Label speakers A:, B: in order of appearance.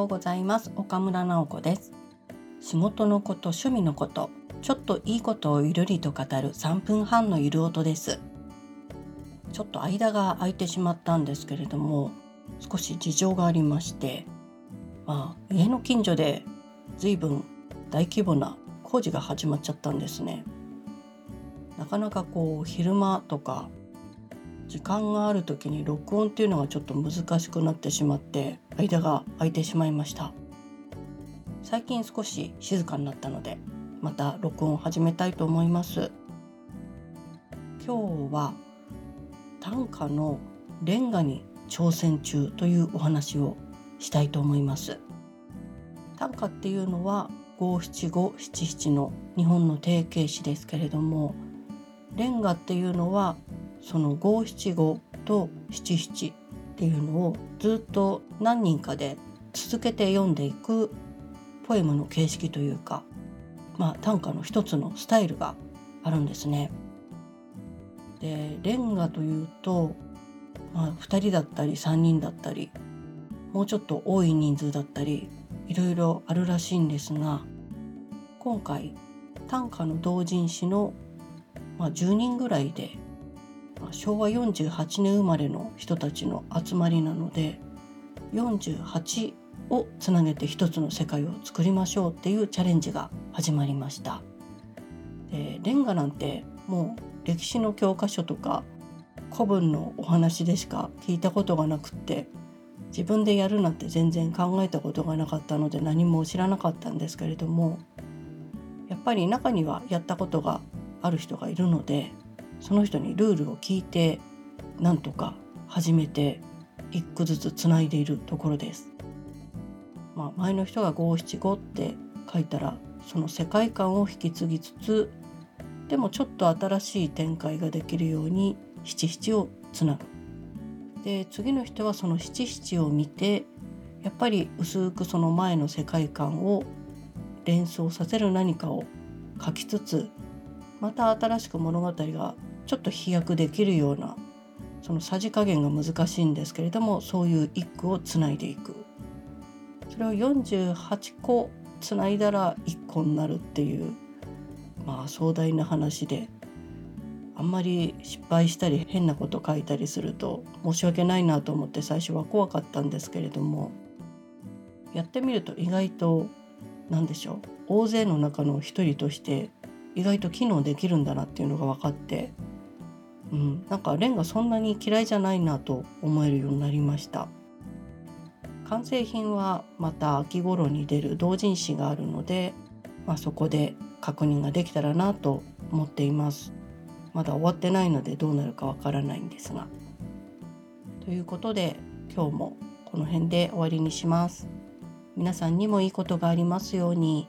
A: ようございます。岡村直子です。仕事のこと趣味のことちょっといいことをゆるりと語る3分半のゆる音です。ちょっと間が空いてしまったんですけれども少し事情がありましてまあ家の近所で随分大規模な工事が始まっちゃったんですね。なかなかこう昼間とか時間がある時に録音っていうのがちょっと難しくなってしまって間が空いてしまいました。最近少し静かになったのでまた録音を始めたいと思います。今日は短歌のレンガに挑戦中というお話をしたいと思います。短歌っていうのは五七五七七の日本の定型詞ですけれどもレンガっていうのはその五七五と七七っていうのをずっと何人かで続けて読んでいくポエムの形式というか、まあ、短歌の一つのスタイルがあるんですね。でレンガというと、まあ、2人だったり3人だったりもうちょっと多い人数だったりいろいろあるらしいんですが今回短歌の同人誌の、まあ、10人ぐらいで昭和48年生まれの人たちの集まりなので48をつなげて一つの世界を作りましょうっていうチャレンジが始まりました。レンガなんてもう歴史の教科書とか古文のお話でしか聞いたことがなくって自分でやるなんて全然考えたことがなかったので何も知らなかったんですけれどもやっぱり中にはやったことがある人がいるのでその人にルールを聞いてなんとか始めて一句ずつつないでいるところです。まあ、前の人が五七五って書いたらその世界観を引き継ぎつつでもちょっと新しい展開ができるように七七をつなぐ。で次の人はその七七を見てやっぱり薄くその前の世界観を連想させる何かを書きつつまた新しく物語がちょっと飛躍できるようなそのさじ加減が難しいんですけれどもそういう一句をつないでいく。それを48個つないだら1個になるっていうまあ壮大な話であんまり失敗したり変なこと書いたりすると申し訳ないなと思って最初は怖かったんですけれどもやってみると意外と何でしょう大勢の中の一人として意外と機能できるんだなっていうのが分かってうん、なんかレンガそんなに嫌いじゃないなと思えるようになりました。完成品はまた秋頃に出る同人誌があるので、まあ、そこで確認ができたらなと思っています。まだ終わってないのでどうなるかわからないんですが。ということで今日もこの辺で終わりにします。皆さんにもいいことがありますように。